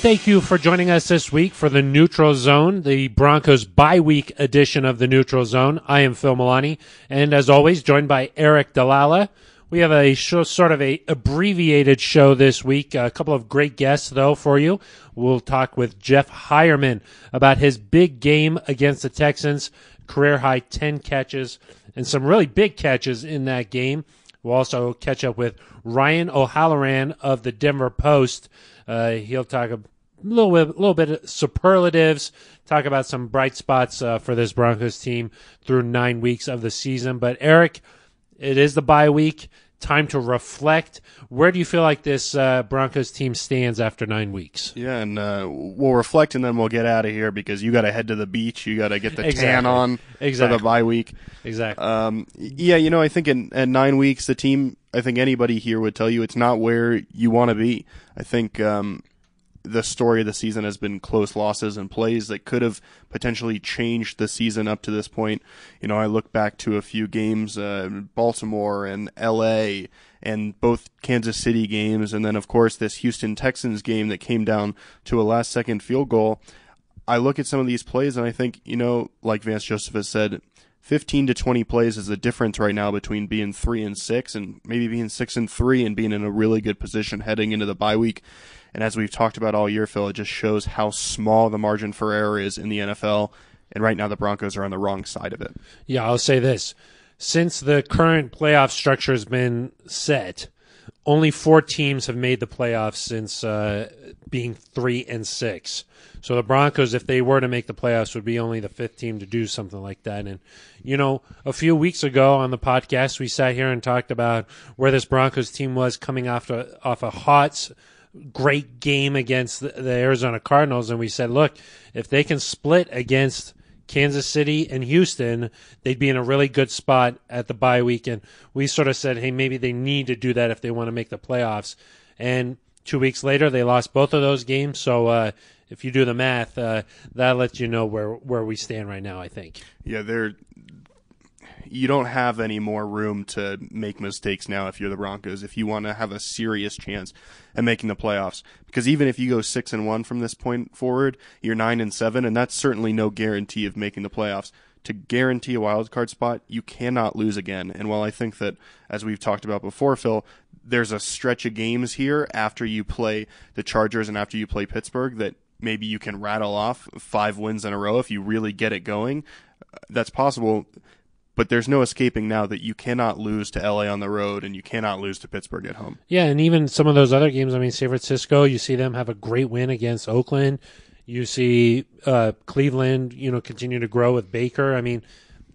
Thank you for joining us this week for the Neutral Zone, the Broncos bye week edition of the Neutral Zone. I am Phil Milani, and as always, joined by Aric DiLalla. We have a show, sort of a abbreviated show this week. A couple of great guests, though, for you. We'll talk with Jeff Heuerman about his big game against the Texans, career high 10 catches, and some really big catches in that game. We'll also catch up with Ryan O'Halloran of the Denver Post. Uh, he'll talk a little bit, little bit of superlatives, talk about some bright spots uh, for this Broncos team through nine weeks of the season. But Aric, it is the bye week. Time to reflect. Where do you feel like this uh, Broncos team stands after nine weeks? Yeah, and uh, we'll reflect and then we'll get out of here because you got to head to the beach. You got to get the tan Exactly. on Exactly. for the bye week. Exactly. Um, yeah, you know, I think in, in nine weeks, the team, I think anybody here would tell you it's not where you want to be. I think um, the story of the season has been close losses and plays that could have potentially changed the season up to this point. You know, I look back to a few games, uh, Baltimore and L.A. and both Kansas City games, and then of course this Houston Texans game that came down to a last-second field goal. I look at some of these plays and I think, you know, like Vance Joseph has said, 15 to 20 plays is the difference right now between being 3 and 6 and maybe being 6 and 3 and being in a really good position heading into the bye week. And as we've talked about all year, Phil, it just shows how small the margin for error is in the NFL. And right now the Broncos are on the wrong side of it. Yeah, I'll say this. Since the current playoff structure has been set, only four teams have made the playoffs since uh, being three and six. So the Broncos, if they were to make the playoffs, would be only the fifth team to do something like that. And, you know, a few weeks ago on the podcast, we sat here and talked about where this Broncos team was coming off a, off a hot, great game against the, the Arizona Cardinals. And we said, look, if they can split against Kansas City and Houston, they'd be in a really good spot at the bye week. And we sort of said, hey, maybe they need to do that if they want to make the playoffs. And two weeks later, they lost both of those games. So uh, if you do the math, uh, that lets you know where, where we stand right now, I think. Yeah, they're you don't have any more room to make mistakes now if you're the Broncos if you want to have a serious chance at making the playoffs. Because even if you go 6 and 1 from this point forward you're 9 and 7 and that's certainly no guarantee of making the playoffs. To guarantee a wild card spot you cannot lose again. And while I think that as we've talked about before Phil there's a stretch of games here after you play the Chargers and after you play Pittsburgh that maybe you can rattle off five wins in a row if you really get it going that's possible but there's no escaping now that you cannot lose to LA on the road and you cannot lose to Pittsburgh at home. Yeah, and even some of those other games, I mean, San Francisco, you see them have a great win against Oakland. You see uh, Cleveland, you know, continue to grow with Baker. I mean,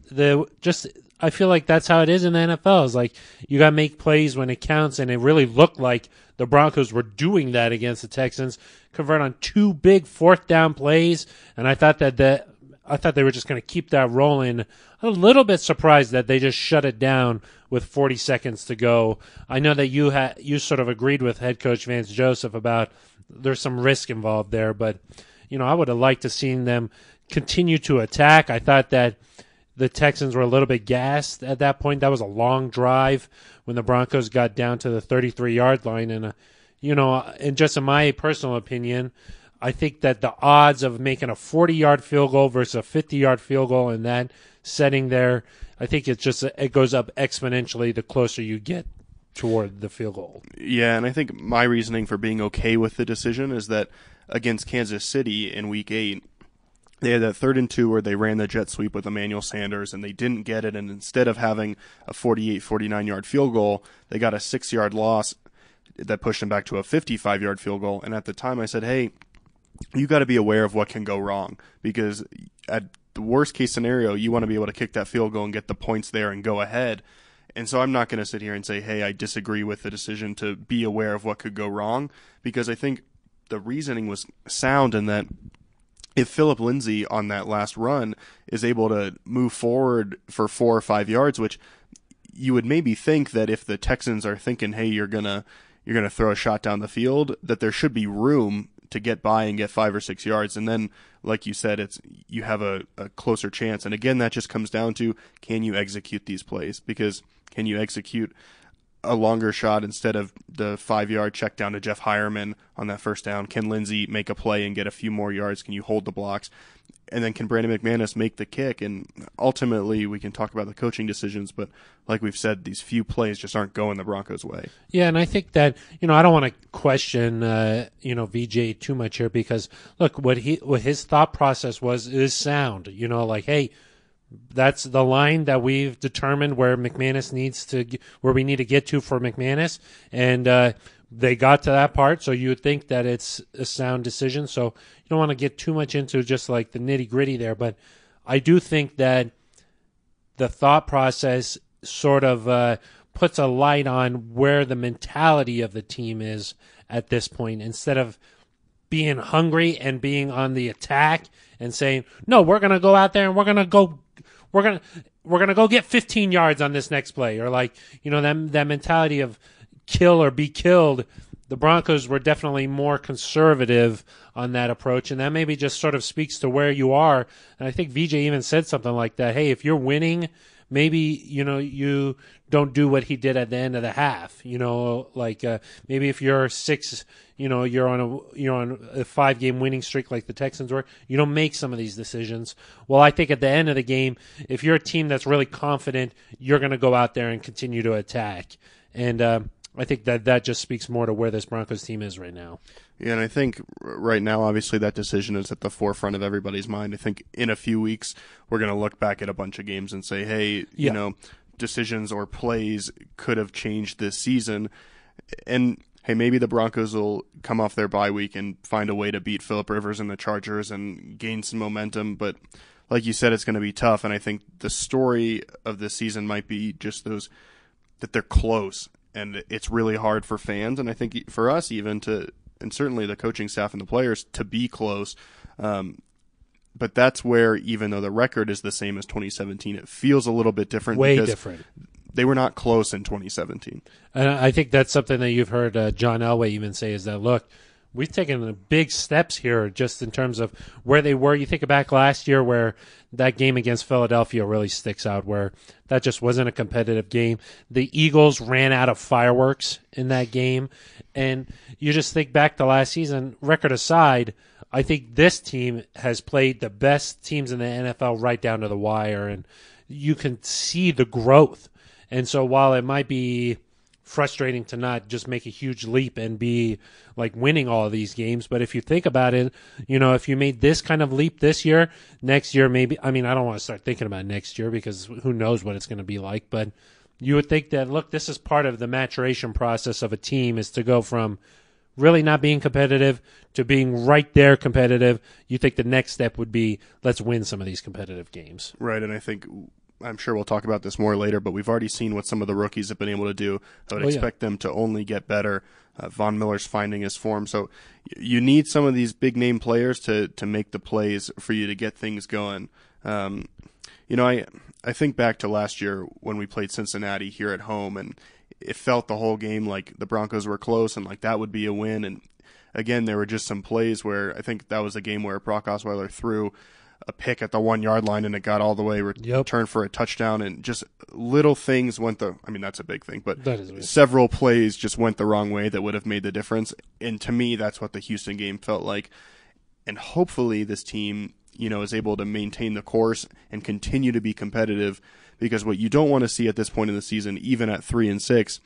the just I feel like that's how it is in the NFL. Is like you got to make plays when it counts, and it really looked like the Broncos were doing that against the Texans. Convert on two big fourth down plays, and I thought that that I thought they were just going to keep that rolling. A little bit surprised that they just shut it down with 40 seconds to go. I know that you had you sort of agreed with head coach Vance Joseph about there's some risk involved there, but you know I would have liked to seen them continue to attack. I thought that the Texans were a little bit gassed at that point. That was a long drive when the Broncos got down to the 33 yard line, and uh, you know, and just in my personal opinion. I think that the odds of making a 40 yard field goal versus a 50 yard field goal in that setting there, I think it's just it goes up exponentially the closer you get toward the field goal. Yeah, and I think my reasoning for being okay with the decision is that against Kansas City in week 8 they had that third and two where they ran the jet sweep with Emmanuel Sanders and they didn't get it and instead of having a 48 49 yard field goal, they got a 6 yard loss that pushed them back to a 55 yard field goal and at the time I said, "Hey, you got to be aware of what can go wrong because at the worst case scenario, you want to be able to kick that field goal and get the points there and go ahead. And so I'm not going to sit here and say, hey, I disagree with the decision to be aware of what could go wrong because I think the reasoning was sound in that if Phillip Lindsay on that last run is able to move forward for four or five yards, which you would maybe think that if the Texans are thinking, hey, you're gonna you're gonna throw a shot down the field, that there should be room to get by and get five or six yards, and then, like you said, it's you have a, a closer chance. And again, that just comes down to can you execute these plays? Because can you execute a longer shot instead of the five yard check down to Jeff Heuerman on that first down? Can Lindsay make a play and get a few more yards? Can you hold the blocks? And then can Brandon McManus make the kick? And ultimately, we can talk about the coaching decisions, but like we've said, these few plays just aren't going the Broncos' way. Yeah, and I think that you know I don't want to question uh, you know VJ too much here because look what he what his thought process was is sound. You know, like hey, that's the line that we've determined where McManus needs to where we need to get to for McManus, and uh, they got to that part. So you would think that it's a sound decision. So you don't want to get too much into just like the nitty gritty there, but I do think that the thought process sort of uh, puts a light on where the mentality of the team is at this point instead of being hungry and being on the attack and saying, "No, we're going to go out there and we're going to go we're going to we're going to go get 15 yards on this next play." Or like, you know, that that mentality of kill or be killed. The Broncos were definitely more conservative on that approach, and that maybe just sort of speaks to where you are. And I think VJ even said something like that. Hey, if you're winning, maybe you know you don't do what he did at the end of the half. You know, like uh, maybe if you're six, you know, you're on a you're on a five game winning streak like the Texans were. You don't make some of these decisions. Well, I think at the end of the game, if you're a team that's really confident, you're going to go out there and continue to attack. And uh, I think that that just speaks more to where this Broncos team is right now. Yeah, and I think right now, obviously, that decision is at the forefront of everybody's mind. I think in a few weeks, we're going to look back at a bunch of games and say, hey, yeah. you know, decisions or plays could have changed this season. And hey, maybe the Broncos will come off their bye week and find a way to beat Philip Rivers and the Chargers and gain some momentum. But like you said, it's going to be tough. And I think the story of this season might be just those that they're close and it's really hard for fans and I think for us even to and certainly the coaching staff and the players to be close. Um, but that's where even though the record is the same as 2017, it feels a little bit different. Way different. They were not close in 2017. And I think that's something that you've heard uh, John Elway even say is that look, we've taken big steps here just in terms of where they were. You think back last year where that game against Philadelphia really sticks out, where that just wasn't a competitive game. The Eagles ran out of fireworks in that game. And you just think back to last season, record aside, I think this team has played the best teams in the NFL right down to the wire. And you can see the growth. And so while it might be frustrating to not just make a huge leap and be like winning all of these games. But if you think about it, you know, if you made this kind of leap this year, next year maybe. I mean, I don't want to start thinking about next year because who knows what it's going to be like. But you would think that look, this is part of the maturation process of a team is to go from really not being competitive to being right there competitive. You think the next step would be let's win some of these competitive games. Right, and I think I'm sure we'll talk about this more later, but we've already seen what some of the rookies have been able to do. I would oh, expect yeah. them to only get better. Uh, Von Miller's finding his form, so you need some of these big name players to to make the plays for you to get things going. Um, you know, I I think back to last year when we played Cincinnati here at home, and it felt the whole game like the Broncos were close and like that would be a win. And again, there were just some plays where I think that was a game where Brock Osweiler threw a pick at the one yard line and it got all the way returned yep. for a touchdown and just little things went the I mean that's a big thing but several plays just went the wrong way that would have made the difference. And to me that's what the Houston game felt like. And hopefully this team you know is able to maintain the course and continue to be competitive because what you don't want to see at this point in the season even at 3 and 6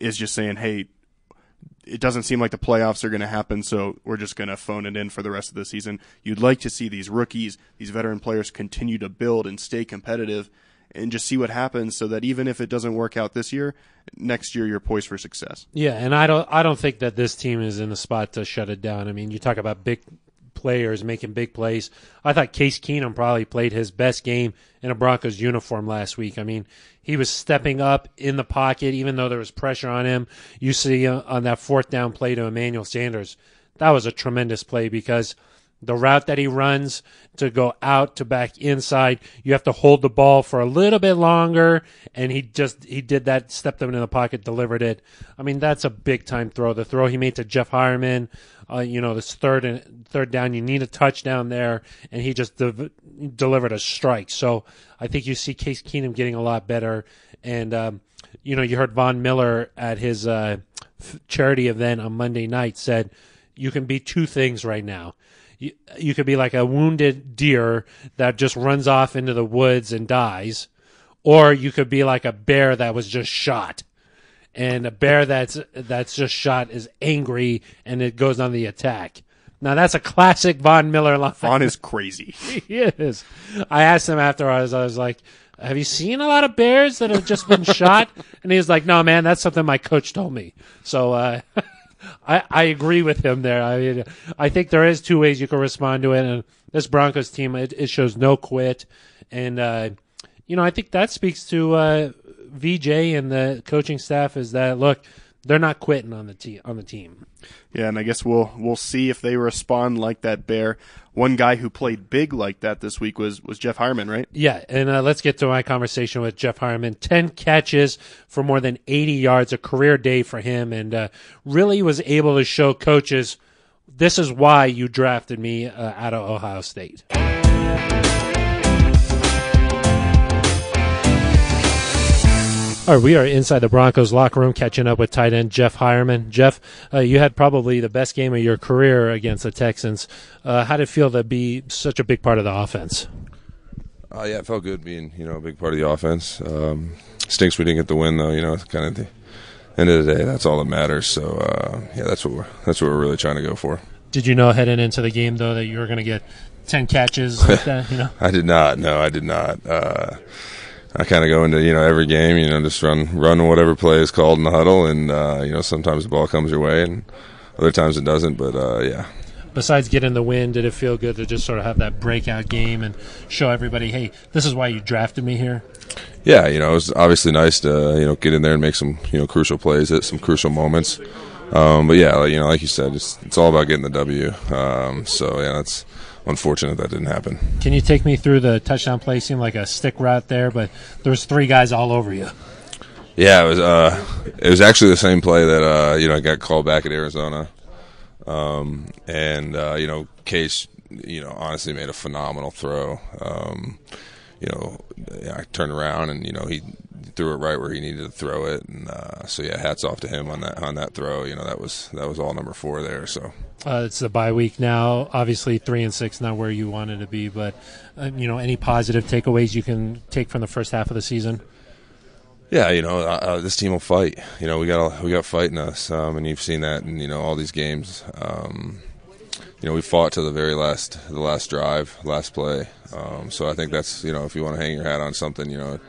is just saying hey it doesn't seem like the playoffs are going to happen, so we're just going to phone it in for the rest of the season. You'd like to see these rookies, these veteran players continue to build and stay competitive and just see what happens so that even if it doesn't work out this year, next year you're poised for success. Yeah, and I don't I don't think that this team is in a spot to shut it down. I mean, you talk about big players making big plays. I thought Case Keenum probably played his best game in a Broncos uniform last week. I mean, he was stepping up in the pocket, even though there was pressure on him. You see uh, on that fourth down play to Emmanuel Sanders, that was a tremendous play because – the route that he runs to go out to back inside, you have to hold the ball for a little bit longer. And he just, he did that, stepped them in the pocket, delivered it. I mean, that's a big time throw. The throw he made to Jeff Heuerman, uh, you know, this third and third down, you need a touchdown there. And he just de- delivered a strike. So I think you see Case Keenum getting a lot better. And, um, you know, you heard Von Miller at his, uh, charity event on Monday night said you can be two things right now. You could be like a wounded deer that just runs off into the woods and dies, or you could be like a bear that was just shot. And a bear that's that's just shot is angry and it goes on the attack. Now that's a classic Von Miller line. Von is crazy. he is. I asked him afterwards. I was like, "Have you seen a lot of bears that have just been shot?" And he was like, "No, man, that's something my coach told me." So uh, I I agree with him there. I mean, I think there is two ways you can respond to it, and this Broncos team it, it shows no quit, and uh, you know I think that speaks to uh, VJ and the coaching staff is that look they're not quitting on the team on the team. Yeah, and I guess we'll we'll see if they respond like that bear. One guy who played big like that this week was was Jeff Heuerman, right? Yeah, and uh, let's get to my conversation with Jeff Heuerman. Ten catches for more than eighty yards, a career day for him, and uh, really was able to show coaches this is why you drafted me uh, out of Ohio State. All right, we are inside the Broncos locker room catching up with tight end Jeff Heuerman. Jeff, uh, you had probably the best game of your career against the Texans. Uh, how did it feel to be such a big part of the offense? Uh, yeah, it felt good being you know a big part of the offense. Um, stinks we didn't get the win though. You know, it's kind of the end of the day. That's all that matters. So uh, yeah, that's what we're that's what we're really trying to go for. Did you know heading into the game though that you were going to get ten catches? like that, you know, I did not. No, I did not. I kind of go into you know every game, you know, just run run whatever play is called in the huddle, and uh, you know sometimes the ball comes your way, and other times it doesn't. But uh, yeah, besides getting the win, did it feel good to just sort of have that breakout game and show everybody, hey, this is why you drafted me here? yeah, you know, it was obviously nice to you know get in there and make some you know crucial plays at some crucial moments. Um, but yeah, like, you know, like you said, it's it's all about getting the W. Um, so yeah, that's unfortunate that didn't happen. Can you take me through the touchdown play? Seemed like a stick route there, but there's three guys all over you. Yeah, it was. Uh, it was actually the same play that uh, you know I got called back at Arizona, um, and uh, you know Case, you know, honestly made a phenomenal throw. Um, you know, I turned around and you know he threw it right where he needed to throw it, and uh, so yeah, hats off to him on that on that throw. You know, that was that was all number four there. So Uh, it's a bye week now. Obviously, three and six not where you wanted to be, but uh, you know any positive takeaways you can take from the first half of the season. Yeah, you know, uh, uh, this team will fight. You know, we got we got fight in us, um, and you've seen that in you know all these games. Um, you know, we fought to the very last the last drive, last play. Um, so I think that's you know, if you want to hang your hat on something, you know,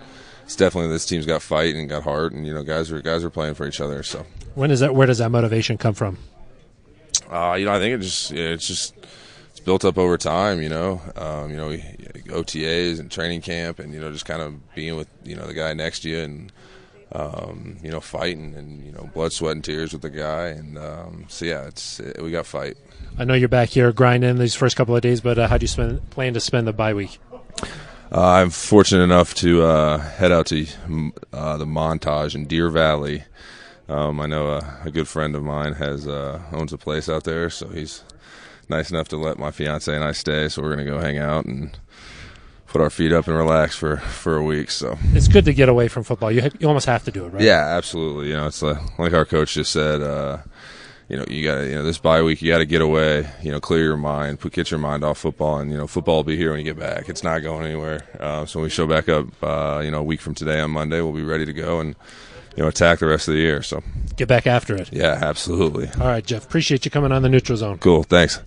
it's definitely this team's got fight and got heart, and you know, guys are guys are playing for each other. So, When is that? Where does that motivation come from? uh, you know, I think it just it's just it's built up over time. You know, um, you know, we, OTAs and training camp, and you know, just kind of being with you know the guy next to you and um, you know, fighting and you know, blood, sweat, and tears with the guy, and um, so yeah, it's it, we got fight. I know you're back here grinding these first couple of days, but uh, how do you spend, plan to spend the bye week? Uh, I'm fortunate enough to uh, head out to uh, the Montage in Deer Valley. Um, I know a, a good friend of mine has uh, owns a place out there, so he's nice enough to let my fiance and I stay. So we're gonna go hang out and put our feet up and relax for, for a week. So It's good to get away from football. You ha- you almost have to do it, right? yeah, absolutely. You know, it's like, like our coach just said. Uh, you know, you got to, you know, this bye week, you got to get away, you know, clear your mind, put, get your mind off football, and, you know, football will be here when you get back. It's not going anywhere. Uh, so when we show back up, uh, you know, a week from today on Monday, we'll be ready to go and, you know, attack the rest of the year. So, Get back after it. yeah, absolutely. All right, Jeff. Appreciate you coming on the neutral zone. Cool. Thanks.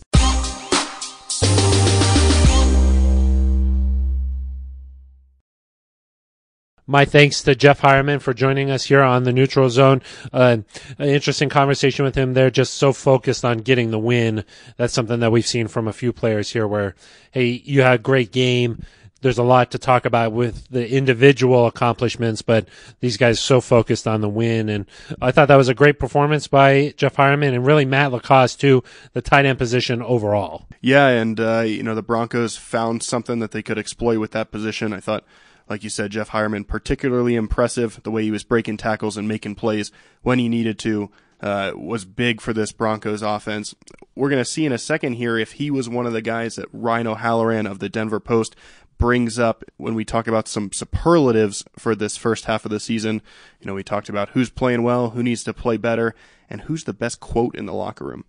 My thanks to Jeff Heuerman for joining us here on the neutral zone. Uh, an interesting conversation with him there, just so focused on getting the win. That's something that we've seen from a few players here where, hey, you had a great game. There's a lot to talk about with the individual accomplishments, but these guys so focused on the win. And I thought that was a great performance by Jeff Heuerman and really Matt LaCosse too, the tight end position overall. Yeah, and uh, you know the Broncos found something that they could exploit with that position. I thought, like you said, Jeff Heuerman particularly impressive. The way he was breaking tackles and making plays when he needed to uh, was big for this Broncos offense. We're going to see in a second here if he was one of the guys that Ryan O'Halloran of the Denver Post brings up when we talk about some superlatives for this first half of the season. You know, we talked about who's playing well, who needs to play better, and who's the best quote in the locker room.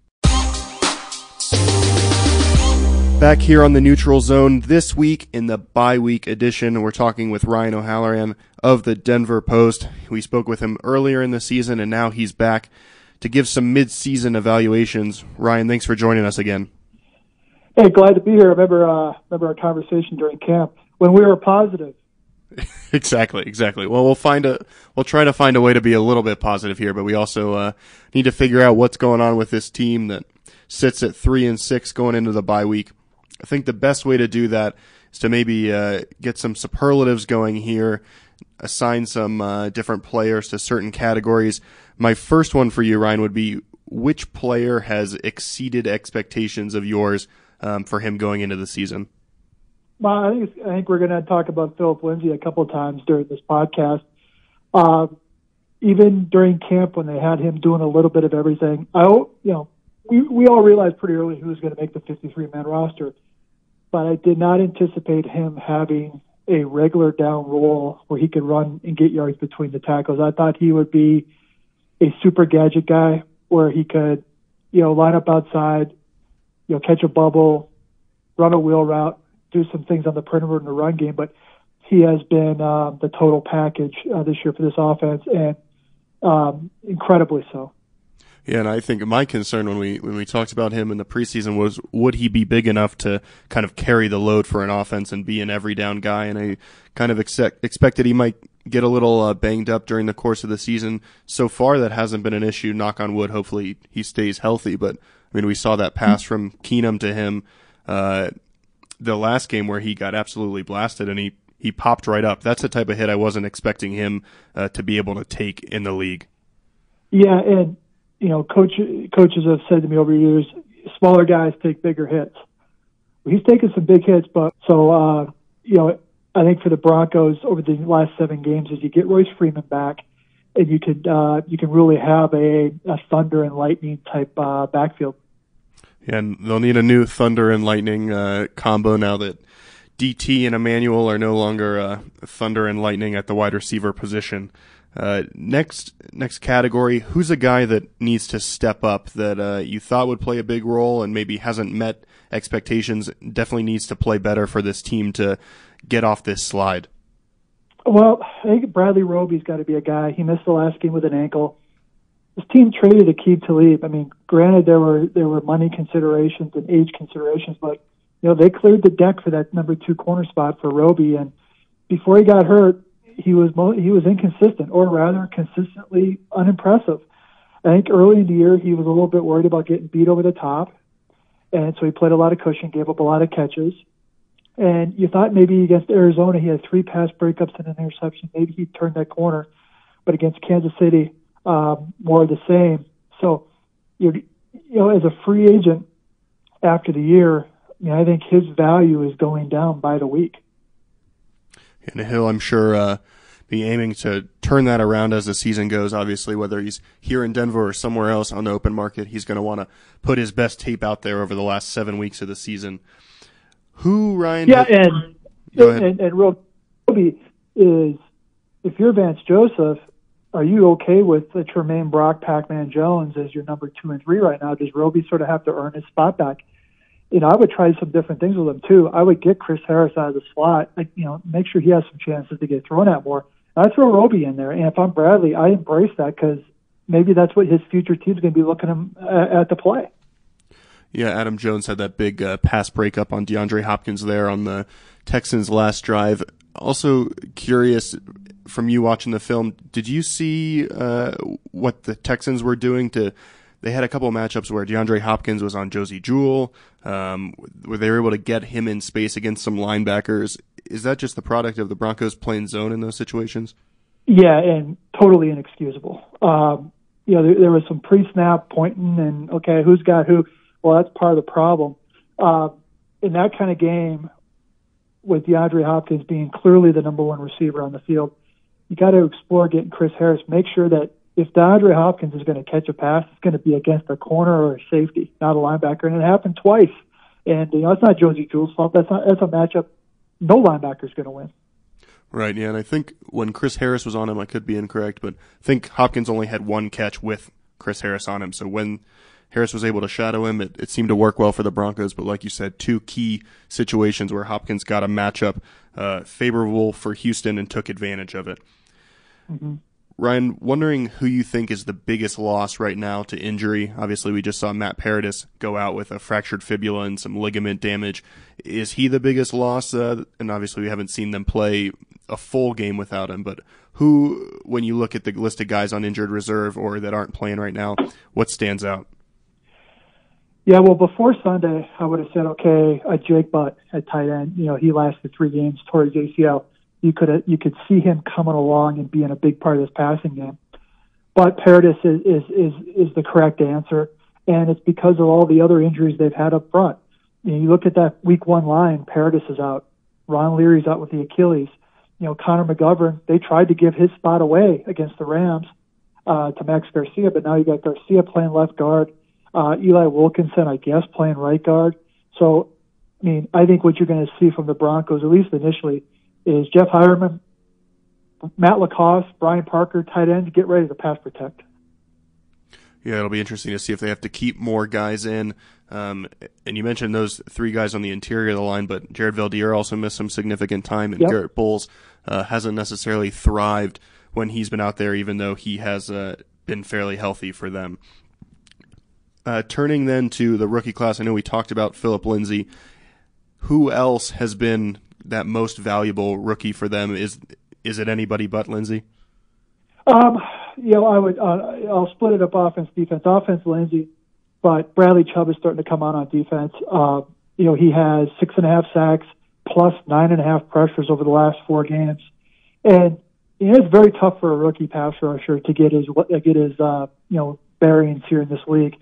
Back here on the neutral zone this week in the bye week edition, we're talking with Ryan O'Halloran of the Denver Post. We spoke with him earlier in the season and now he's back to give some mid-season evaluations. Ryan, thanks for joining us again. Hey, glad to be here. Remember, uh, remember our conversation during camp when we were positive. exactly, exactly. Well, we'll find a, we'll try to find a way to be a little bit positive here, but we also uh, need to figure out what's going on with this team that sits at three and six going into the bye week. I think the best way to do that is to maybe uh, get some superlatives going here, assign some uh, different players to certain categories. My first one for you, Ryan, would be which player has exceeded expectations of yours um, for him going into the season? Well, I think I think we're going to talk about Phillip Lindsay a couple times during this podcast. Uh, even during camp when they had him doing a little bit of everything, I you know we we all realized pretty early who was going to make the 53 man roster but I did not anticipate him having a regular down role where he could run and get yards between the tackles. I thought he would be a super gadget guy where he could, you know, line up outside, you know, catch a bubble, run a wheel route, do some things on the perimeter in the run game. But he has been um, the total package uh, this year for this offense, and um, incredibly so. Yeah, and I think my concern when we when we talked about him in the preseason was would he be big enough to kind of carry the load for an offense and be an every down guy? And I kind of expect, expected he might get a little uh, banged up during the course of the season. So far, that hasn't been an issue. Knock on wood. Hopefully, he stays healthy. But I mean, we saw that pass from Keenum to him uh, the last game where he got absolutely blasted, and he he popped right up. That's the type of hit I wasn't expecting him uh, to be able to take in the league. Yeah, and you know, coach, coaches have said to me over the years, smaller guys take bigger hits. He's taken some big hits, but so uh, you know, I think for the Broncos over the last seven games, as you get Royce Freeman back, and you could uh, you can really have a, a thunder and lightning type uh, backfield. Yeah, and they'll need a new thunder and lightning uh, combo now that DT and Emmanuel are no longer uh, thunder and lightning at the wide receiver position. Uh, next, next category. Who's a guy that needs to step up that uh, you thought would play a big role and maybe hasn't met expectations? Definitely needs to play better for this team to get off this slide. Well, I think Bradley Roby's got to be a guy. He missed the last game with an ankle. This team traded Aqib Talib. I mean, granted there were there were money considerations and age considerations, but you know they cleared the deck for that number two corner spot for Roby. And before he got hurt, he was mo- he was inconsistent, or rather, consistently unimpressive. I think early in the year he was a little bit worried about getting beat over the top, and so he played a lot of cushion, gave up a lot of catches. And you thought maybe against Arizona he had three pass breakups and an interception. Maybe he'd turn that corner, but against Kansas City, um, more of the same. So, you you know, as a free agent after the year, I think his value is going down by the week and he'll, I'm sure, uh, be aiming to turn that around as the season goes. Obviously, whether he's here in Denver or somewhere else on the open market, he's going to want to put his best tape out there over the last seven weeks of the season. Who Ryan? Yeah, and and, and Roby is if you're Vance Joseph, are you okay with the Tramaine Brock, Pac-Man Jones as your number two and three right now? Does Roby sort of have to earn his spot back? You know, I would try some different things with him too. I would get Chris Harris out of the slot, like, you know, make sure he has some chances to get thrown at more. I throw Roby in there, and if I'm Bradley, I embrace that because maybe that's what his future team's going to be looking him at the play. Yeah, Adam Jones had that big uh, pass breakup on DeAndre Hopkins there on the Texans' last drive. Also curious from you watching the film, did you see uh, what the Texans were doing to they had a couple of matchups where DeAndre Hopkins was on Josey Jewell, um, where they were able to get him in space against some linebackers. Is that just the product of the Broncos playing zone in those situations? Yeah, and totally inexcusable. Um, you know, there, there was some pre-snap pointing, and okay, who's got who? Well, that's part of the problem. Uh, in that kind of game, with DeAndre Hopkins being clearly the number one receiver on the field, you got to explore getting Chris Harris. Make sure that if DeAndre Hopkins is going to catch a pass, it's going to be against a corner or a safety, not a linebacker. And it happened twice. And you know, it's not Josey Jewell's fault. That's not that's a matchup no linebacker is going to win. Right, yeah, and I think when Chris Harris was on him, I could be incorrect, but I think Hopkins only had one catch with Chris Harris on him. So when Harris was able to shadow him, it, it seemed to work well for the Broncos. But like you said, two key situations where Hopkins got a matchup uh, favorable for Houston and took advantage of it. Mm-hmm. Ryan, wondering who you think is the biggest loss right now to injury. Obviously, we just saw Matt Paradis go out with a fractured fibula and some ligament damage. Is he the biggest loss? Uh, and obviously, we haven't seen them play a full game without him. But who, when you look at the list of guys on injured reserve or that aren't playing right now, what stands out? Yeah, well, before Sunday, I would have said, okay, a Jake Butt at tight end. You know, he lasted three games towards ACL. You could you could see him coming along and being a big part of this passing game. But Paradis is is is, is the correct answer, and it's because of all the other injuries they've had up front. You, know, you look at that Week One line. Paradis is out. Ron Leary's out with the Achilles you know, Connor McGovern, they tried to give his spot away against the Rams uh, to Max Garcia, but now you got Garcia playing left guard, uh, Eli Wilkinson, I guess, playing right guard. So, I mean, I think what you're going to see from the Broncos, at least initially, is Jeff Heuerman, Matt LaCosse, Brian Parker, tight ends, get ready to pass protect. Yeah, it'll be interesting to see if they have to keep more guys in. Um, and you mentioned those three guys on the interior of the line, but Jared Veldheer also missed some significant time, and yep. Garett Bolles uh, hasn't necessarily thrived when he's been out there, even though he has uh, been fairly healthy for them. Uh, turning then to the rookie class, I know we talked about Phillip Lindsay. Who else has been that most valuable rookie for them? Is is it anybody but Lindsay? Um, you know, I would. Uh, I'll split it up: offense, defense. Offense, Lindsay, but Bradley Chubb is starting to come on on defense. Uh, you know, he has six and a half sacks, plus nine and a half pressures over the last four games, and you know, it's very tough for a rookie pass rusher to get his get his uh, you know bearings here in this league,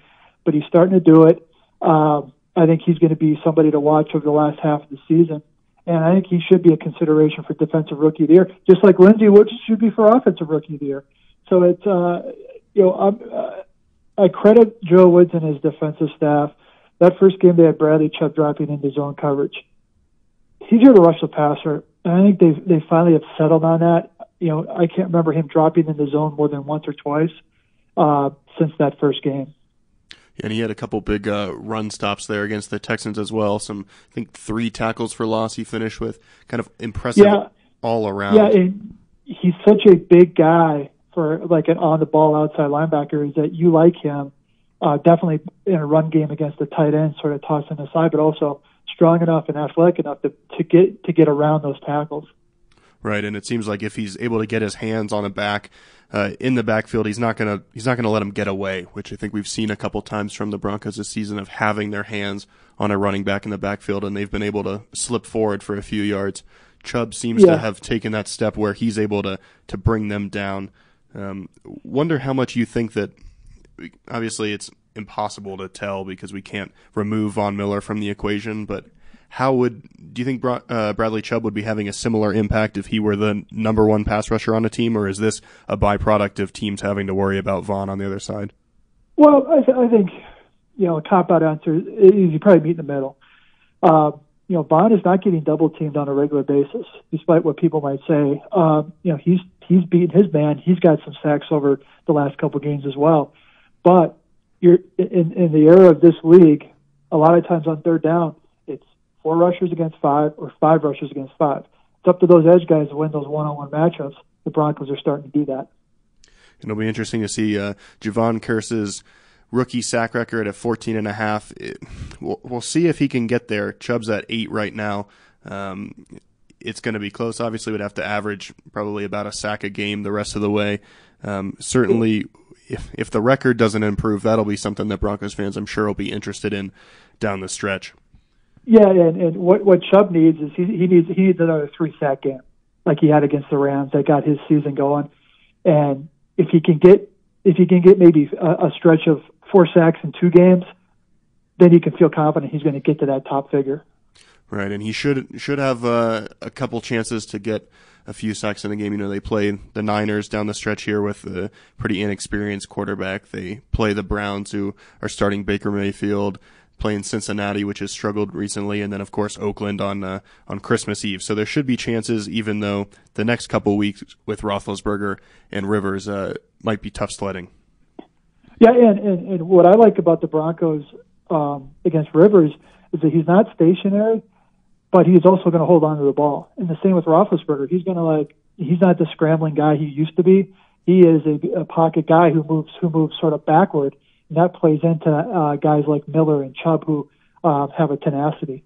but he's starting to do it. Um, I think he's going to be somebody to watch over the last half of the season, and I think he should be a consideration for defensive rookie of the year, just like Lindsay Woods should be for offensive rookie of the year. So it's uh, you know I'm, uh, I credit Joe Woods and his defensive staff. That first game they had Bradley Chubb dropping into zone coverage he's here to rush the passer, and I think they they finally have settled on that. You know, I can't remember him dropping in the zone more than once or twice uh, since that first game. And he had a couple big uh, run stops there against the Texans as well. Some, I think, three tackles for loss. He finished with kind of impressive yeah. all around. Yeah, and he's such a big guy for like an on the ball outside linebacker. Is that you like him? Uh, definitely in a run game against the tight end, sort of tossing aside, but also strong enough and athletic enough to, to get to get around those tackles. Right, and it seems like if he's able to get his hands on a back uh, in the backfield, he's not gonna he's not gonna let him get away, which I think we've seen a couple times from the Broncos this season of having their hands on a running back in the backfield, and they've been able to slip forward for a few yards. Chubb seems yeah. to have taken that step where he's able to to bring them down. Um, wonder how much you think that. Obviously, it's impossible to tell because we can't remove Von Miller from the equation. But how would do you think uh, Bradley Chubb would be having a similar impact if he were the number one pass rusher on a team, or is this a byproduct of teams having to worry about Von on the other side? Well, I, th- I think you know a cop out answer is you probably meet in the middle. Uh, you know, Von is not getting double teamed on a regular basis, despite what people might say. Um, you know, he's he's beaten his man. He's got some sacks over the last couple games as well. But you're in, in the era of this league, a lot of times on third down, four rushers against five or five rushers against five. It's up to those edge guys to win those one-on-one matchups. The Broncos are starting to do that. It'll be interesting to see uh, Jevon Kearse's rookie sack record at 14 and a half. It, we'll, we'll, see if he can get there. Chubb's at eight right now. Um, it's going to be close. Obviously, would have to average probably about a sack a game the rest of the way. Um, certainly, if if the record doesn't improve, that'll be something that Broncos fans, I'm sure, will be interested in down the stretch. Yeah, and, and what what Chubb needs is he he needs he needs another three sack game like he had against the Rams that got his season going, and if he can get if he can get maybe a, a stretch of four sacks in two games, then he can feel confident he's going to get to that top figure. Right, and he should should have uh, a couple chances to get a few sacks in the game. You know, they play the Niners down the stretch here with a pretty inexperienced quarterback. They play the Browns, who are starting Baker Mayfield. Playing Cincinnati, which has struggled recently, and then of course Oakland on uh, on Christmas Eve. So there should be chances, even though the next couple weeks with Roethlisberger and Rivers uh, might be tough sledding. Yeah, and, and, and what I like about the Broncos um, against Rivers is that he's not stationary, but he's also going to hold on to the ball. And the same with Roethlisberger. He's going to like he's not the scrambling guy he used to be. He is a, a pocket guy who moves who moves sort of backward, and that plays into uh, guys like Miller and Chubb who uh, have a tenacity.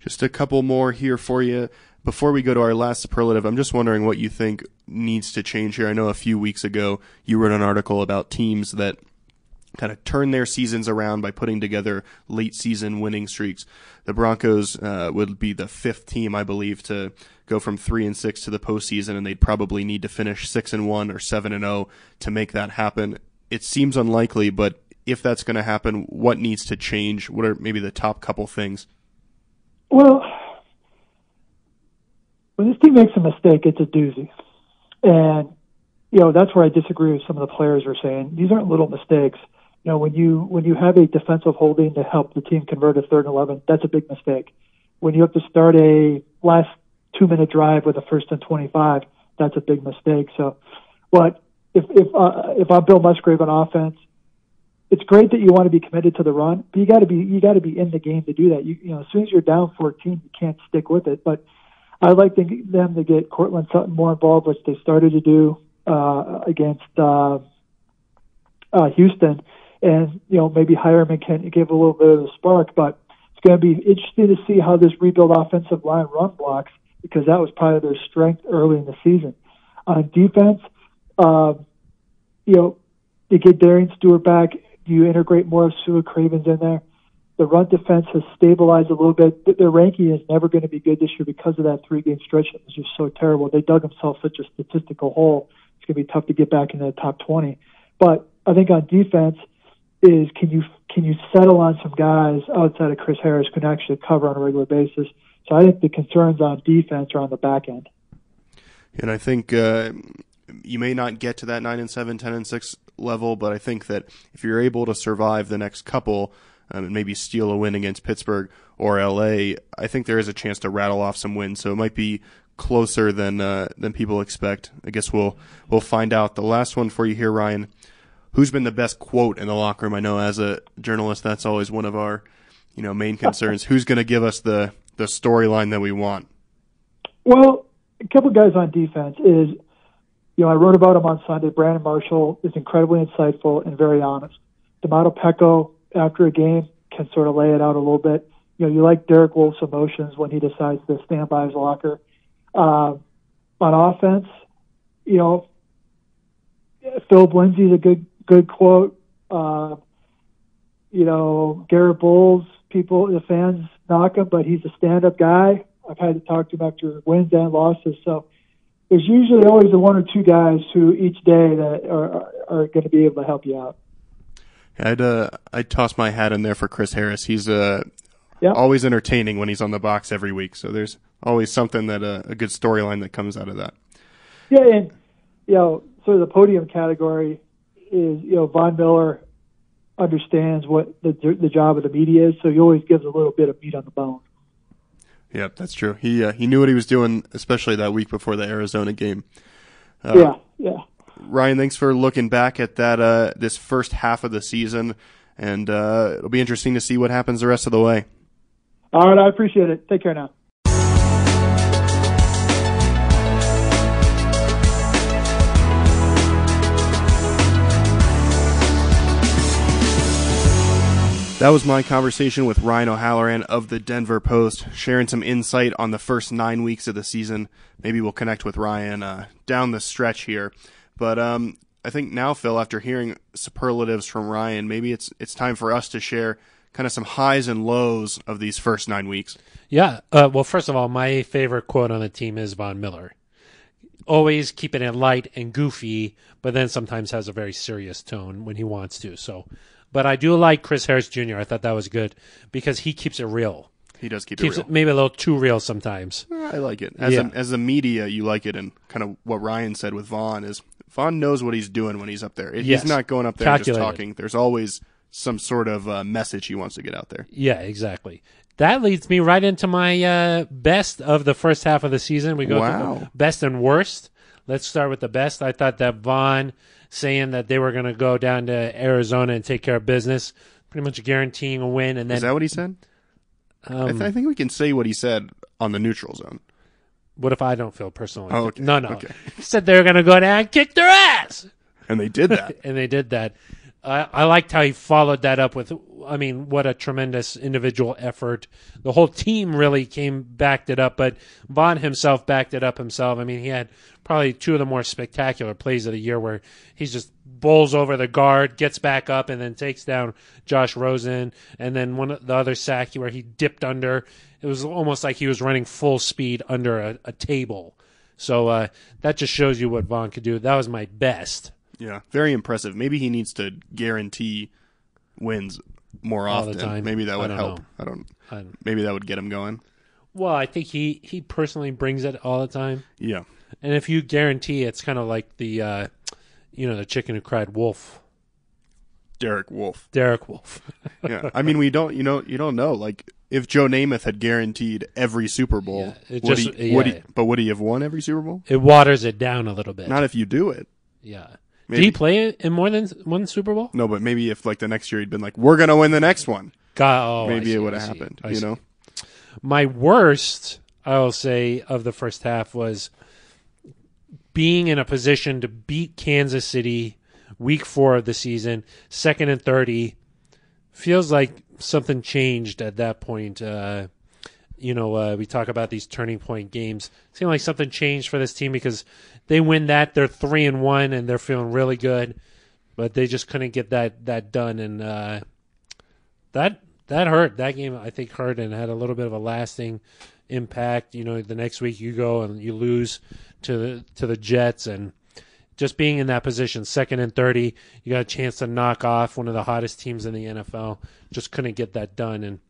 Just a couple more here for you. Before we go to our last superlative, I'm just wondering what you think needs to change here. I know a few weeks ago you wrote an article about teams that kind of turn their seasons around by putting together late season winning streaks. The Broncos uh, would be the fifth team, I believe, to go from three and six to the postseason, and they'd probably need to finish six and one or seven and zero to make that happen. It seems unlikely, but if that's going to happen, what needs to change? What are maybe the top couple things? Well, when this team makes a mistake, it's a doozy. And, you know, that's where I disagree with some of the players are saying. These aren't little mistakes. You know, when you when you have a defensive holding to help the team convert a third and eleven, that's a big mistake. When you have to start a last two minute drive with a first and twenty five, that's a big mistake. So, what if if uh, if I'm Bill Musgrave on offense, it's great that you want to be committed to the run, but you got to be you got to be in the game to do that. You you know, as soon as you're down 14, you can't stick with it. But I'd like to, them to get Courtland Sutton more involved, which they started to do uh, against uh, uh, Houston, and you know maybe Heuerman can give a little bit of a spark. But it's going to be interesting to see how this rebuild offensive line run blocks because that was probably their strength early in the season. On defense, uh, you know, to get Darian Stewart back, do you integrate more of Sua Cravens in there? The run defense has stabilized a little bit. Their ranking is never going to be good this year because of that three game stretch that was just so terrible. They dug themselves such a statistical hole. It's going to be tough to get back into the top 20. But I think on defense is can you can you settle on some guys outside of Chris Harris can actually cover on a regular basis? So I think the concerns on defense are on the back end. And I think uh, you may not get to that nine and seven, ten and six level, but I think that if you're able to survive the next couple um, and maybe steal a win against Pittsburgh or LA, I think there is a chance to rattle off some wins. So it might be closer than uh, than people expect. I guess we'll we'll find out. The last one for you here, Ryan. Who's been the best quote in the locker room? I know as a journalist, that's always one of our you know main concerns. Who's going to give us the the storyline that we want? Well, a couple guys on defense is you know, I wrote about him on Sunday. Brandon Marshall is incredibly insightful and very honest. Domata Peko, after a game, can sort of lay it out a little bit. You know, you like Derek Wolfe's emotions when he decides to stand by his locker. Uh, on offense, you know, Phillip Lindsay's a good good quote. Uh, you know, Garett Bolles, people, the fans knock him, but he's a stand-up guy. I've had to talk to him after wins and losses, so there's usually always the one or two guys who each day that are are going to be able to help you out. I'd uh, I'd toss my hat in there for Chris Harris. He's uh, yep. always entertaining when he's on the box every week. So there's always something that uh, a good storyline that comes out of that. Yeah, and you know, sort of the podium category is you know Von Miller understands what the the job of the media is, so he always gives a little bit of meat on the bone. Yep, that's true. He uh, he knew what he was doing, especially that week before the Arizona game. Uh, yeah, yeah. Ryan, thanks for looking back at that uh, this first half of the season, and uh, it'll be interesting to see what happens the rest of the way. All right, I appreciate it. Take care now. That was my conversation with Ryan O'Halloran of the Denver Post, sharing some insight on the first nine weeks of the season. Maybe we'll connect with Ryan uh, down the stretch here. But um, I think now, Phil, after hearing superlatives from Ryan, maybe it's it's time for us to share kind of some highs and lows of these first nine weeks. Yeah. Uh, well, first of all, my favorite quote on the team is Von Miller. Always keeping it light and goofy, but then sometimes has a very serious tone when he wants to. So but I do like Chris Harris Jr. I thought that was good because he keeps it real. He does keep keeps it real. It maybe a little too real sometimes. I like it. As yeah. a, as a media, you like it, and kind of what Ryan said with Von is Von knows what he's doing when he's up there. Yes. He's not going up there just talking. There's always some sort of uh, message he wants to get out there. Yeah, exactly. That leads me right into my uh, best of the first half of the season. We go Wow. best and worst. Let's start with the best. I thought that Von saying that they were going to go down to Arizona and take care of business, pretty much guaranteeing a win. And then Is that what he said? I, um, th- I think we can say what he said on the neutral zone. what if I don't feel personally? Oh, okay. No, no. Okay. He said they were going to go down and kick their ass. And they did that. and they did that. I I liked how he followed that up with. I mean, what a tremendous individual effort. The whole team really came backed it up, but Von himself backed it up himself. I mean, he had probably two of the more spectacular plays of the year where he's just bowls over the guard, gets back up, and then takes down Josh Rosen, and then one of the other sack where he dipped under. It was almost like he was running full speed under a, a table. So uh, that just shows you what Von could do. That was my best. Yeah, very impressive. Maybe he needs to guarantee wins more All the often. time. Maybe that I would don't help. I don't. I- Maybe that would get him going. Well, I think he he personally brings it all the time, Yeah. And if you guarantee, it's kind of like the, uh, you know, the chicken who cried wolf, Derek Wolf. Derek Wolf. Yeah. I mean, we don't. You know, you don't know. Like if Joe Namath had guaranteed every Super Bowl, Yeah, it would just- he? Would yeah. But would he have won every Super Bowl? it waters it down a little bit. Not if you do it. yeah. Did Maybe. he play in more than one Super Bowl? No, but maybe if like the next year he'd been like, "We're gonna win the next one," God, oh, maybe see, it would have happened. I You see. know. My worst, I will say, of the first half was being in a position to beat Kansas City week four of the season, second and 30. Feels like something changed at that point. Uh, you know, uh, we talk about these turning point games. Seemed like something changed for this team because they win that, they're three and one, and they're feeling really good, but they just couldn't get that that done, and uh, that that hurt. That game I think hurt and had a little bit of a lasting impact. You know, the next week you go and you lose to the to the Jets and just being in that position, second and thirty, you got a chance to knock off one of the hottest teams in the NFL. Just couldn't get that done, and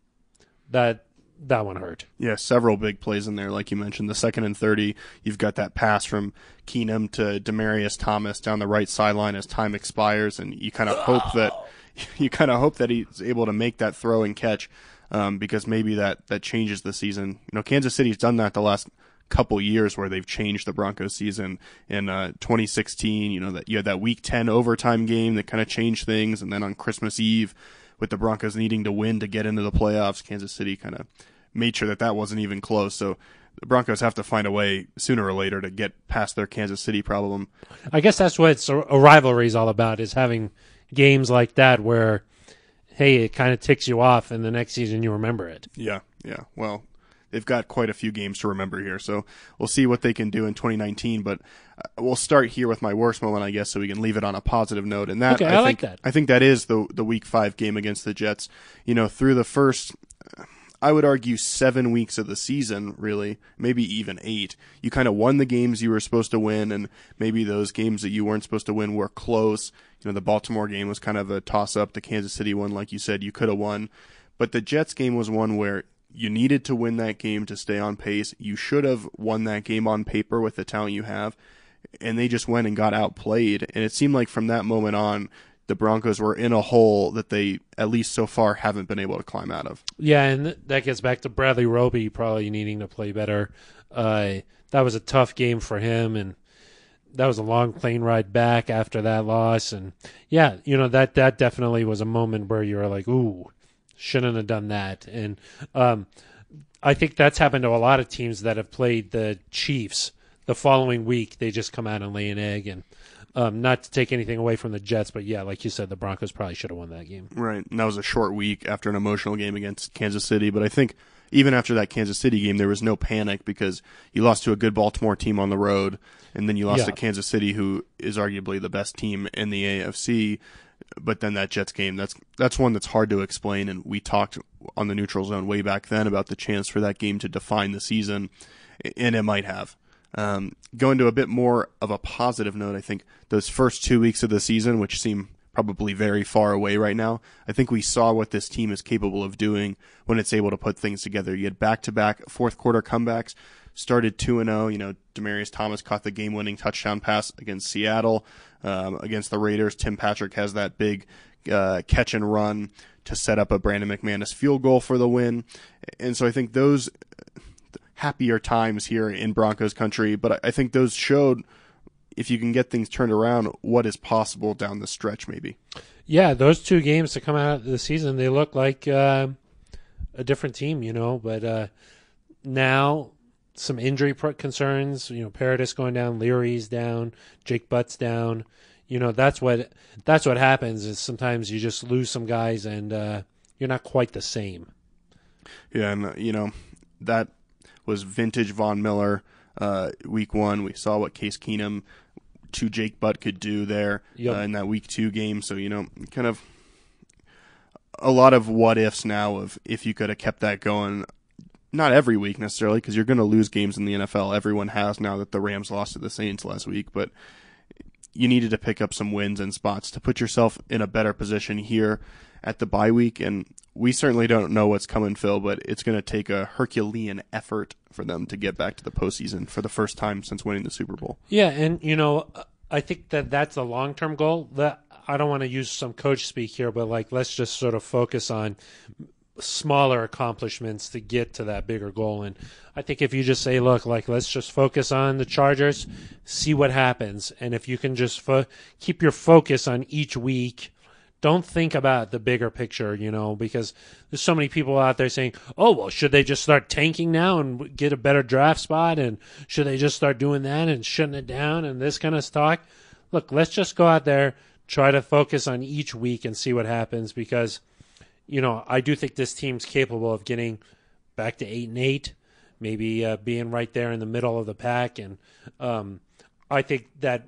that that one hurt. Yeah, several big plays in there, like you mentioned. The second and thirty, you've got that pass from Keenum to Demaryius Thomas down the right sideline as time expires, and you kind of hope that you kind of hope that he's able to make that throw and catch, um, because maybe that that changes the season. You know, Kansas City's done that the last couple years where they've changed the Broncos season. In uh, 2016, you know that you had that Week 10 overtime game that kind of changed things, and then on Christmas Eve with the Broncos needing to win to get into the playoffs, Kansas City kind of made sure that that wasn't even close. So the Broncos have to find a way sooner or later to get past their Kansas City problem. I guess that's what it's a, a rivalry is all about is having games like that where, hey, it kind of ticks you off, and the next season you remember it. Yeah, yeah. Well, they've got quite a few games to remember here, so we'll see what they can do in 2019. But uh, we'll start here with my worst moment, I guess, so we can leave it on a positive note. And that Okay, I, I like think, that. I think that is the the Week Five game against the Jets. You know, through the first. I would argue seven weeks of the season, really, maybe even eight. You kind of won the games you were supposed to win, and maybe those games that you weren't supposed to win were close. You know, the Baltimore game was kind of a toss up. The Kansas City one, like you said, you could have won. But the Jets game was one where you needed to win that game to stay on pace. You should have won that game on paper with the talent you have. And they just went and got outplayed. And it seemed like from that moment on, the Broncos were in a hole that they, at least so far, haven't been able to climb out of. Yeah, and that gets back to Bradley Roby probably needing to play better. Uh, that was a tough game for him, and that was a long plane ride back after that loss. And yeah, you know that that definitely was a moment where you were like, "Ooh, shouldn't have done that." And um, I think that's happened to a lot of teams that have played the Chiefs. The following week, they just come out and lay an egg, and um, not to take anything away from the Jets, but yeah, like you said, the Broncos probably should have won that game. Right. And that was a short week after an emotional game against Kansas City. But I think even after that Kansas City game, there was no panic because you lost to a good Baltimore team on the road, and then you lost Yeah. to Kansas City, who is arguably the best team in the AFC. But then that Jets game, that's that's one that's hard to explain. And we talked on the neutral zone way back then about the chance for that game to define the season, and it might have. Um, going to a bit more of a positive note, I think those first two weeks of the season, which seem probably very far away right now, I think we saw what this team is capable of doing when it's able to put things together. You had back to back fourth quarter comebacks, started 2 and 0. You know, Demaryius Thomas caught the game winning touchdown pass against Seattle. Um, against the Raiders, Tim Patrick has that big uh, catch and run to set up a Brandon McManus field goal for the win. And so I think those happier times here in Broncos country, but I think those showed if you can get things turned around, what is possible down the stretch, maybe. Yeah, those two games to come out of the season, they look like uh, a different team, you know. But uh, now some injury concerns, you know, Paradis going down, Leary's down, Jake Butt's down. You know, that's what that's what happens. Is sometimes you just lose some guys and uh, you're not quite the same. Yeah, and uh, you know that was vintage Von Miller. Uh, week one, we saw what Case Keenum to Jake Butt could do there yep. uh, in that week two game. So you know, kind of a lot of what ifs now of if you could have kept that going. Not every week necessarily, because you're going to lose games in the NFL. Everyone has now that the Rams lost to the Saints last week, but you needed to pick up some wins and spots to put yourself in a better position here at the bye week. And we certainly don't know what's coming, Phil, but it's going to take a Herculean effort for them to get back to the postseason for the first time since winning the Super Bowl. Yeah, and you know, I think that that's a long term goal. That I don't want to use some coach speak here, but like let's just sort of focus on smaller accomplishments to get to that bigger goal. And I think if you just say, look, like let's just focus on the Chargers, see what happens, and if you can just fo- keep your focus on each week don't think about the bigger picture, you know, because there's so many people out there saying, "Oh, well, should they just start tanking now and get a better draft spot and should they just start doing that and shutting it down and this kind of talk?" Look, let's just go out there, try to focus on each week and see what happens because you know, I do think this team's capable of getting back to 8 and 8, maybe uh, being right there in the middle of the pack and um, I think that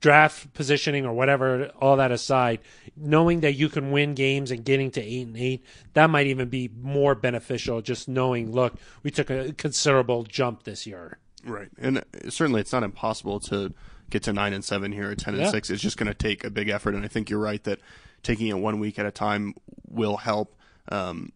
draft positioning or whatever, all that aside, knowing that you can win games and getting to eight and eight, that might even be more beneficial. Just knowing, look, we took a considerable jump this year. Right, and certainly it's not impossible to get to nine and seven here at ten and six. It's just going to take a big effort, and I think you're right that taking it one week at a time will help. Um,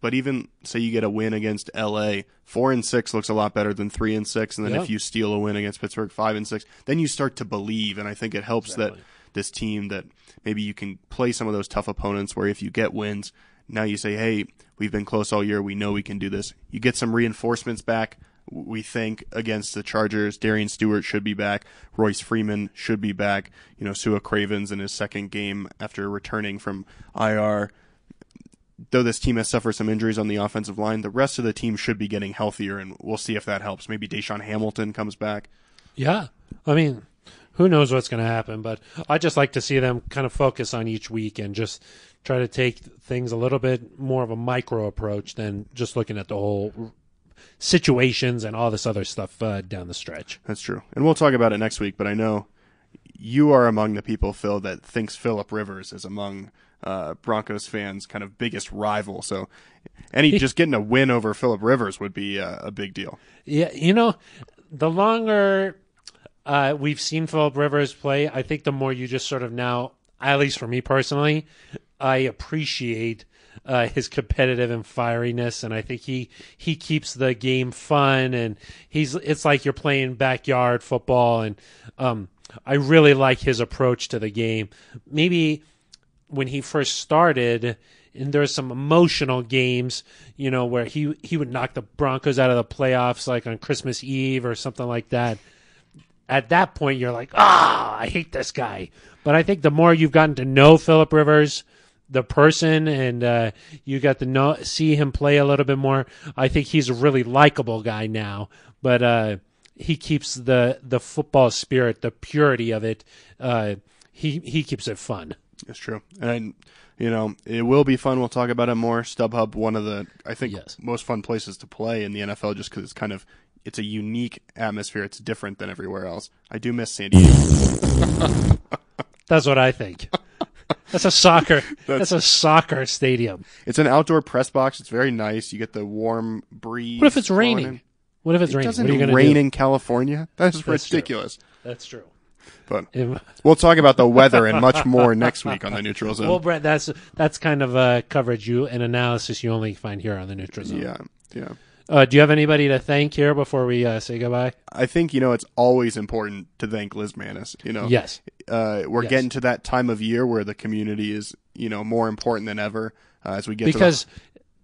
but even say you get a win against LA, four and six looks a lot better than three and six. And then yep. if you steal a win against Pittsburgh, five and six, then you start to believe. And I think it helps exactly. that this team that maybe you can play some of those tough opponents where if you get wins, now you say, hey, we've been close all year. We know we can do this. You get some reinforcements back. We think against the Chargers, Darian Stewart should be back. Royce Freeman should be back. You know, Sua Cravens in his second game after returning from IR though this team has suffered some injuries on the offensive line, the rest of the team should be getting healthier, and we'll see if that helps. Maybe DaeSean Hamilton comes back. Yeah, I mean, who knows what's going to happen? But I just like to see them kind of focus on each week and just try to take things a little bit more of a micro approach than just looking at the whole situations and all this other stuff uh, down the stretch. That's true, and we'll talk about it next week. But I know you are among the people, Phil, that thinks Philip Rivers is among uh, Broncos fans' kind of biggest rival. So, any just getting a win over Philip Rivers would be a, a big deal. Yeah, you know, the longer uh, we've seen Philip Rivers play, I think the more you just sort of now, at least for me personally, I appreciate. Uh, his competitive and fieriness, and I think he he keeps the game fun, and he's it's like you're playing backyard football, and um, I really like his approach to the game. Maybe when he first started, and there's some emotional games, you know, where he he would knock the Broncos out of the playoffs like on Christmas Eve or something like that. At that point, you're like, ah, I hate this guy. But I think the more you've gotten to know Philip Rivers, the person, and uh, you got to know see him play a little bit more, I think he's a really likable guy now. But uh, he keeps the the football spirit, the purity of it. Uh, he he keeps it fun. That's true, and you know it will be fun. We'll talk about it more. StubHub, one of the I think yes. most fun places to play in the NFL, just because it's kind of it's a unique atmosphere. It's different than everywhere else. I do miss San Diego. That's what I think. That's a soccer. That's, that's, a soccer stadium. It's an outdoor press box. It's very nice. You get the warm breeze. What if it's raining? In. What if it's it raining? Doesn't what rain do? in California? That's, that's ridiculous. True. That's true. But we'll talk about the weather and much more next week on the Neutral Zone. Well, Brett, that's that's kind of a coverage you and analysis you only find here on the Neutral Zone. Yeah, yeah. Uh, do you have anybody to thank here before we uh, say goodbye? I think you know it's always important to thank Liz Manis. You know, Yes. uh, we're Yes. getting to that time of year where the community is you know more important than ever uh, as we get to Because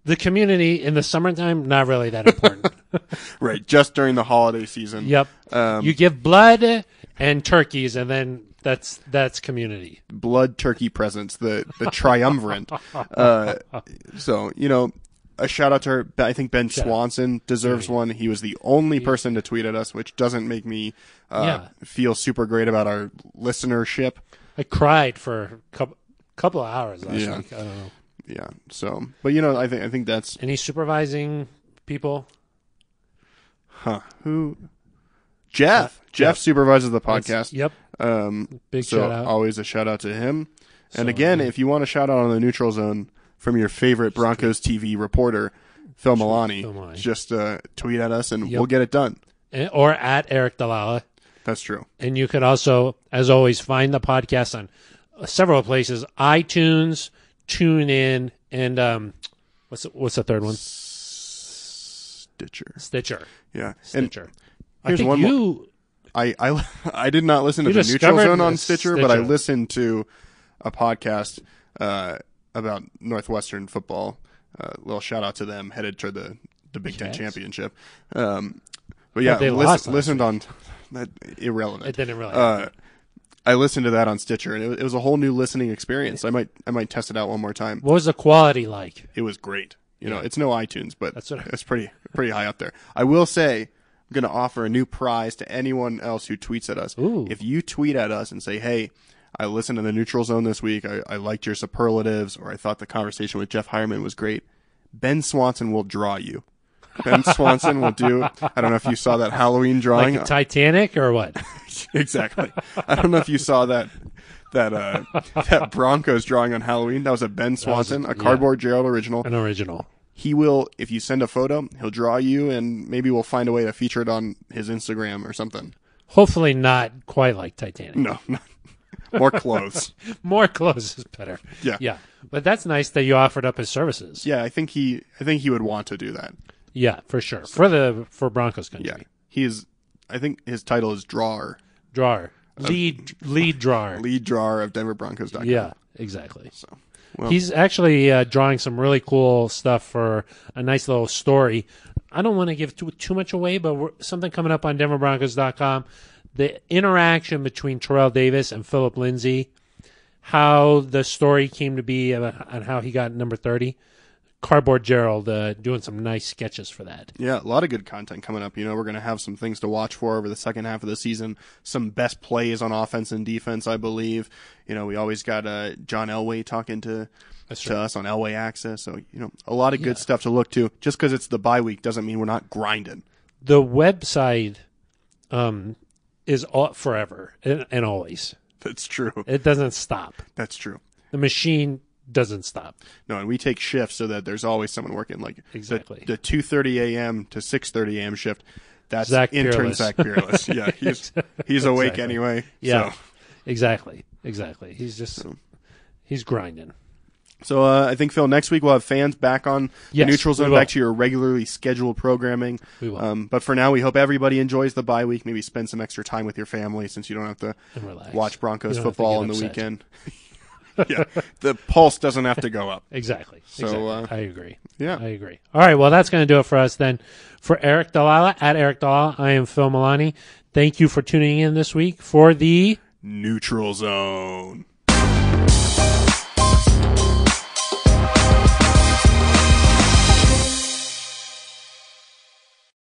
the community in the summertime, not really that important. right just during the holiday season. yep. Um, you give blood and turkeys, and then that's that's community. blood turkey presents, the the triumvirate. uh, so you know, a shout out to her. I think Ben Shout out. Swanson deserves one. He was the only person to tweet at us, which doesn't make me uh, Yeah. feel super great about our listenership. I cried for a couple, couple of hours last Yeah. week. I don't know. Yeah. So, but you know, I think I think that's Any supervising people? huh. Who? Jeff. Jeff supervises the podcast. Yep. Um, Big so shout out. always a shout out to him. And So, again, yeah. if you want a shout out on the neutral zone from your favorite Broncos TV reporter, Phil Milani, Phil Milani. just uh, tweet at us and Yep. we'll get it done. Eh, Or at Aric DiLalla. That's true. And you can also, as always, find the podcast on several places: iTunes, TuneIn, and um, what's the, what's the third one? Stitcher. Stitcher. Yeah. And Stitcher. I here's think one more- you. I, I I did not listen to the neutral zone on the Stitcher, but I listened to a podcast uh, about Northwestern football. Uh, little shout out to them, headed to the the Big Ten Yes. championship. Um, but yeah, they lis- lost last listened on that irrelevant. It didn't really. Uh, I listened to that on Stitcher, and it, was- it was a whole new listening experience. I might I might test it out one more time. what was the quality like? It was great. You know, it's no iTunes, but That's what I- it's pretty pretty high up there. I will say, I'm going to offer a new prize to anyone else who tweets at us. Ooh. If you tweet at us and say, "Hey, I listened to the Neutral Zone this week. I, I liked your superlatives, or I thought the conversation with Jeff Heuerman was great," Ben Swanson will draw you. Ben Swanson will do. I don't know if you saw that Halloween drawing. Like Titanic or what? exactly. I don't know if you saw that that uh, that Broncos drawing on Halloween. That was a Ben Swanson, yeah. a cardboard Gerald original. An original. He will, if you send a photo, he'll draw you, and maybe we'll find a way to feature it on his Instagram or something. Hopefully not quite like Titanic. No, no. More clothes. More clothes is better. Yeah. Yeah. But that's nice that you offered up his services. Yeah, I think he, I think he would want to do that. Yeah, for sure. For the for Broncos country. Yeah, he's. I think his title is drawer, Drawer. Lead lead drawer. lead drawer of DenverBroncos.com. Yeah, exactly. So, well, He's actually uh, drawing some really cool stuff for a nice little story. I don't want to give too, too much away, but something coming up on DenverBroncos.com. The interaction between Terrell Davis and Philip Lindsay, how the story came to be and how he got number 30. Cardboard Gerald uh, doing some nice sketches for that. Yeah, a lot of good content coming up. You know, we're going to have some things to watch for over the second half of the season. Some best plays on offense and defense, I believe. You know, we always got uh, John Elway talking to to us on Elway Access. So you know, a lot of good stuff to look to. Just because it's the bye week doesn't mean we're not grinding. The website um, is all, forever and, and always. That's true. It doesn't stop. That's true. The machine doesn't stop. No, and we take shifts so that there's always someone working. Like Exactly. the, two thirty a.m. to six thirty a.m. shift. That's Zach intern Peerless. Zach Peerless. Yeah, he's he's awake Exactly. anyway. Yeah, So. exactly, exactly. He's just he's grinding. So uh, I think Phil, next week we'll have fans back on Yes, the neutral zone, back to your regularly scheduled programming. We will. Um, but for now, we hope everybody enjoys the bye week. Maybe spend some extra time with your family since you don't have to watch Broncos You don't have to football on the upset. weekend. yeah, the pulse doesn't have to go up. Exactly. So, exactly. uh, I agree. yeah. I agree. All right. Well, that's going to do it for us then. For Aric DiLalla at Aric DiLalla, I am Phil Milani. Thank you for tuning in this week for the Neutral zone.